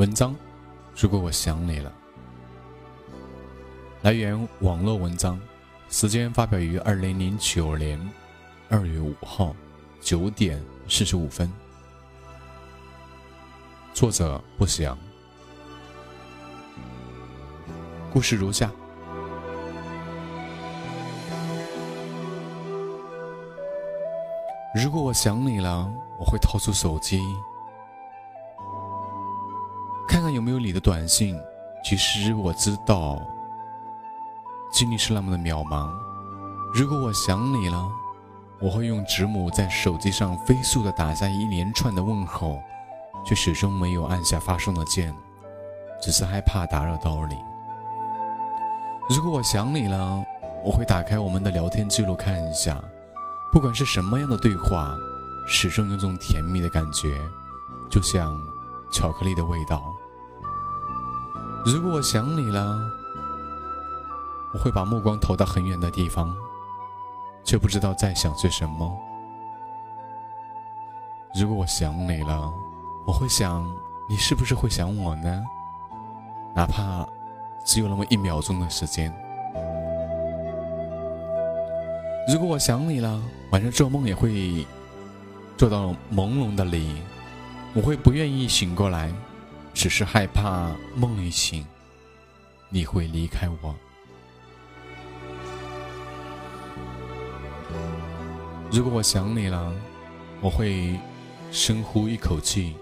文章，如果我想你了。来源：网络文章，时间发表于二零零九年二月五号九点四十五分。作者不详。故事如下：如果我想你了，我会掏出手机。有没有你的短信。其实我知道，经历是那么的渺茫。如果我想你了，我会用指母在手机上飞速的打下一连串的问候，却始终没有按下发送的键，只是害怕打扰到你。如果我想你了，我会打开我们的聊天记录看一下，不管是什么样的对话，始终有种甜蜜的感觉，就像巧克力的味道。如果我想你了，我会把目光投到很远的地方，却不知道在想些什么。如果我想你了，我会想你是不是会想我呢？哪怕只有那么一秒钟的时间。如果我想你了，晚上做梦也会做到朦胧的你，我会不愿意醒过来。只是害怕梦一醒，你会离开我。如果我想你了，我会深呼一口气，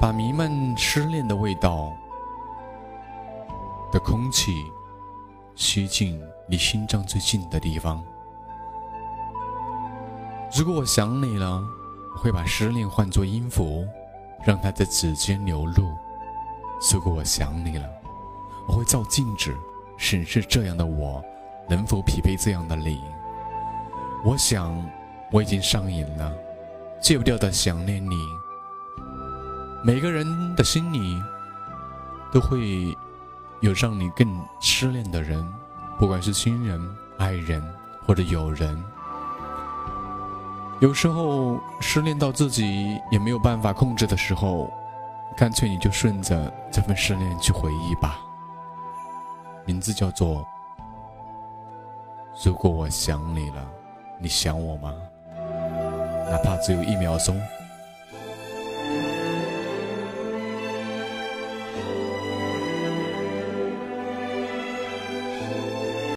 把弥漫失恋的味道的空气吸进离心脏最近的地方。如果我想你了，会把失恋换作音符。让它在指尖流露。如果我想你了，我会照镜子审视这样的我，能否匹配这样的你。我想我已经上瘾了，戒不掉的想念你。每个人的心里都会有让你更失恋的人，不管是亲人、爱人或者友人。有时候失恋到自己也没有办法控制的时候，干脆你就顺着这份失恋去回忆吧。名字叫做“如果我想你了，你想我吗？哪怕只有一秒钟。”